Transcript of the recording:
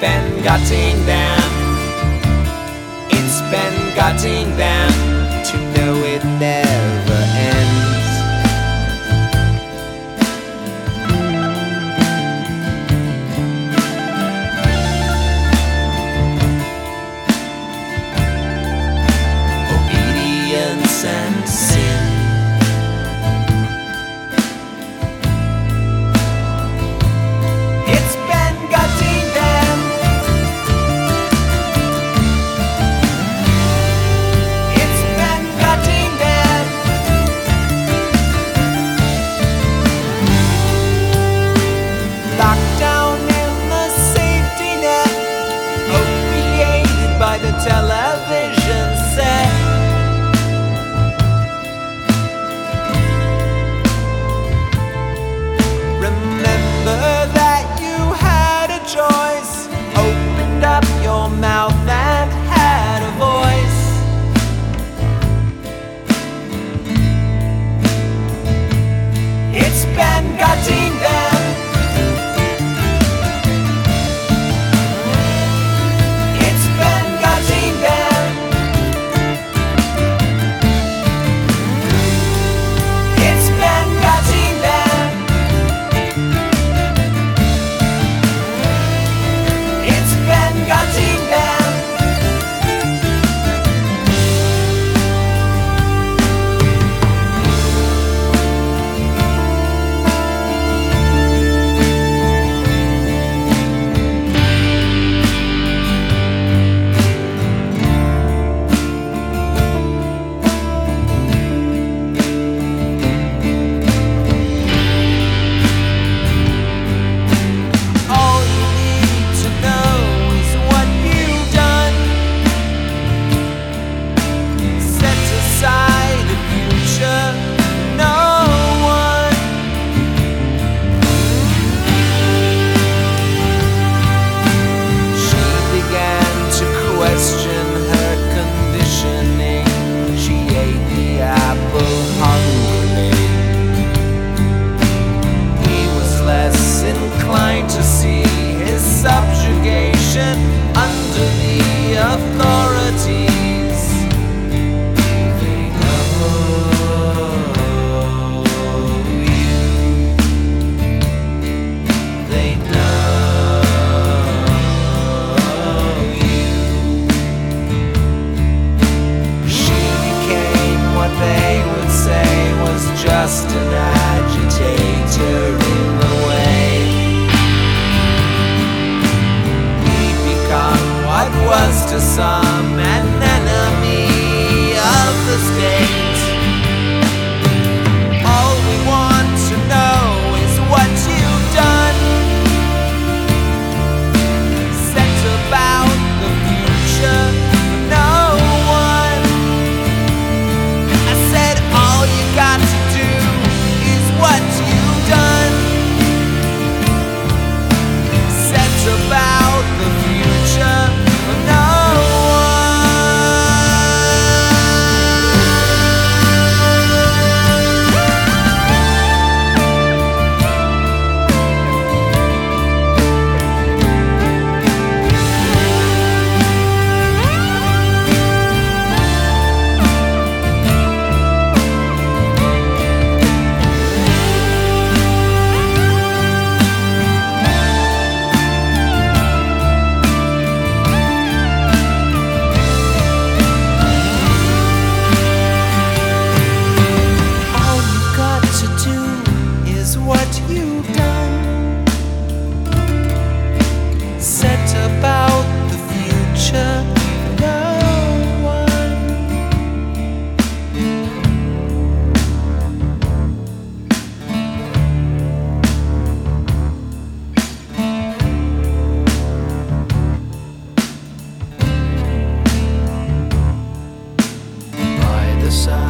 been gutting them. It's been gutting them savais was to some. other side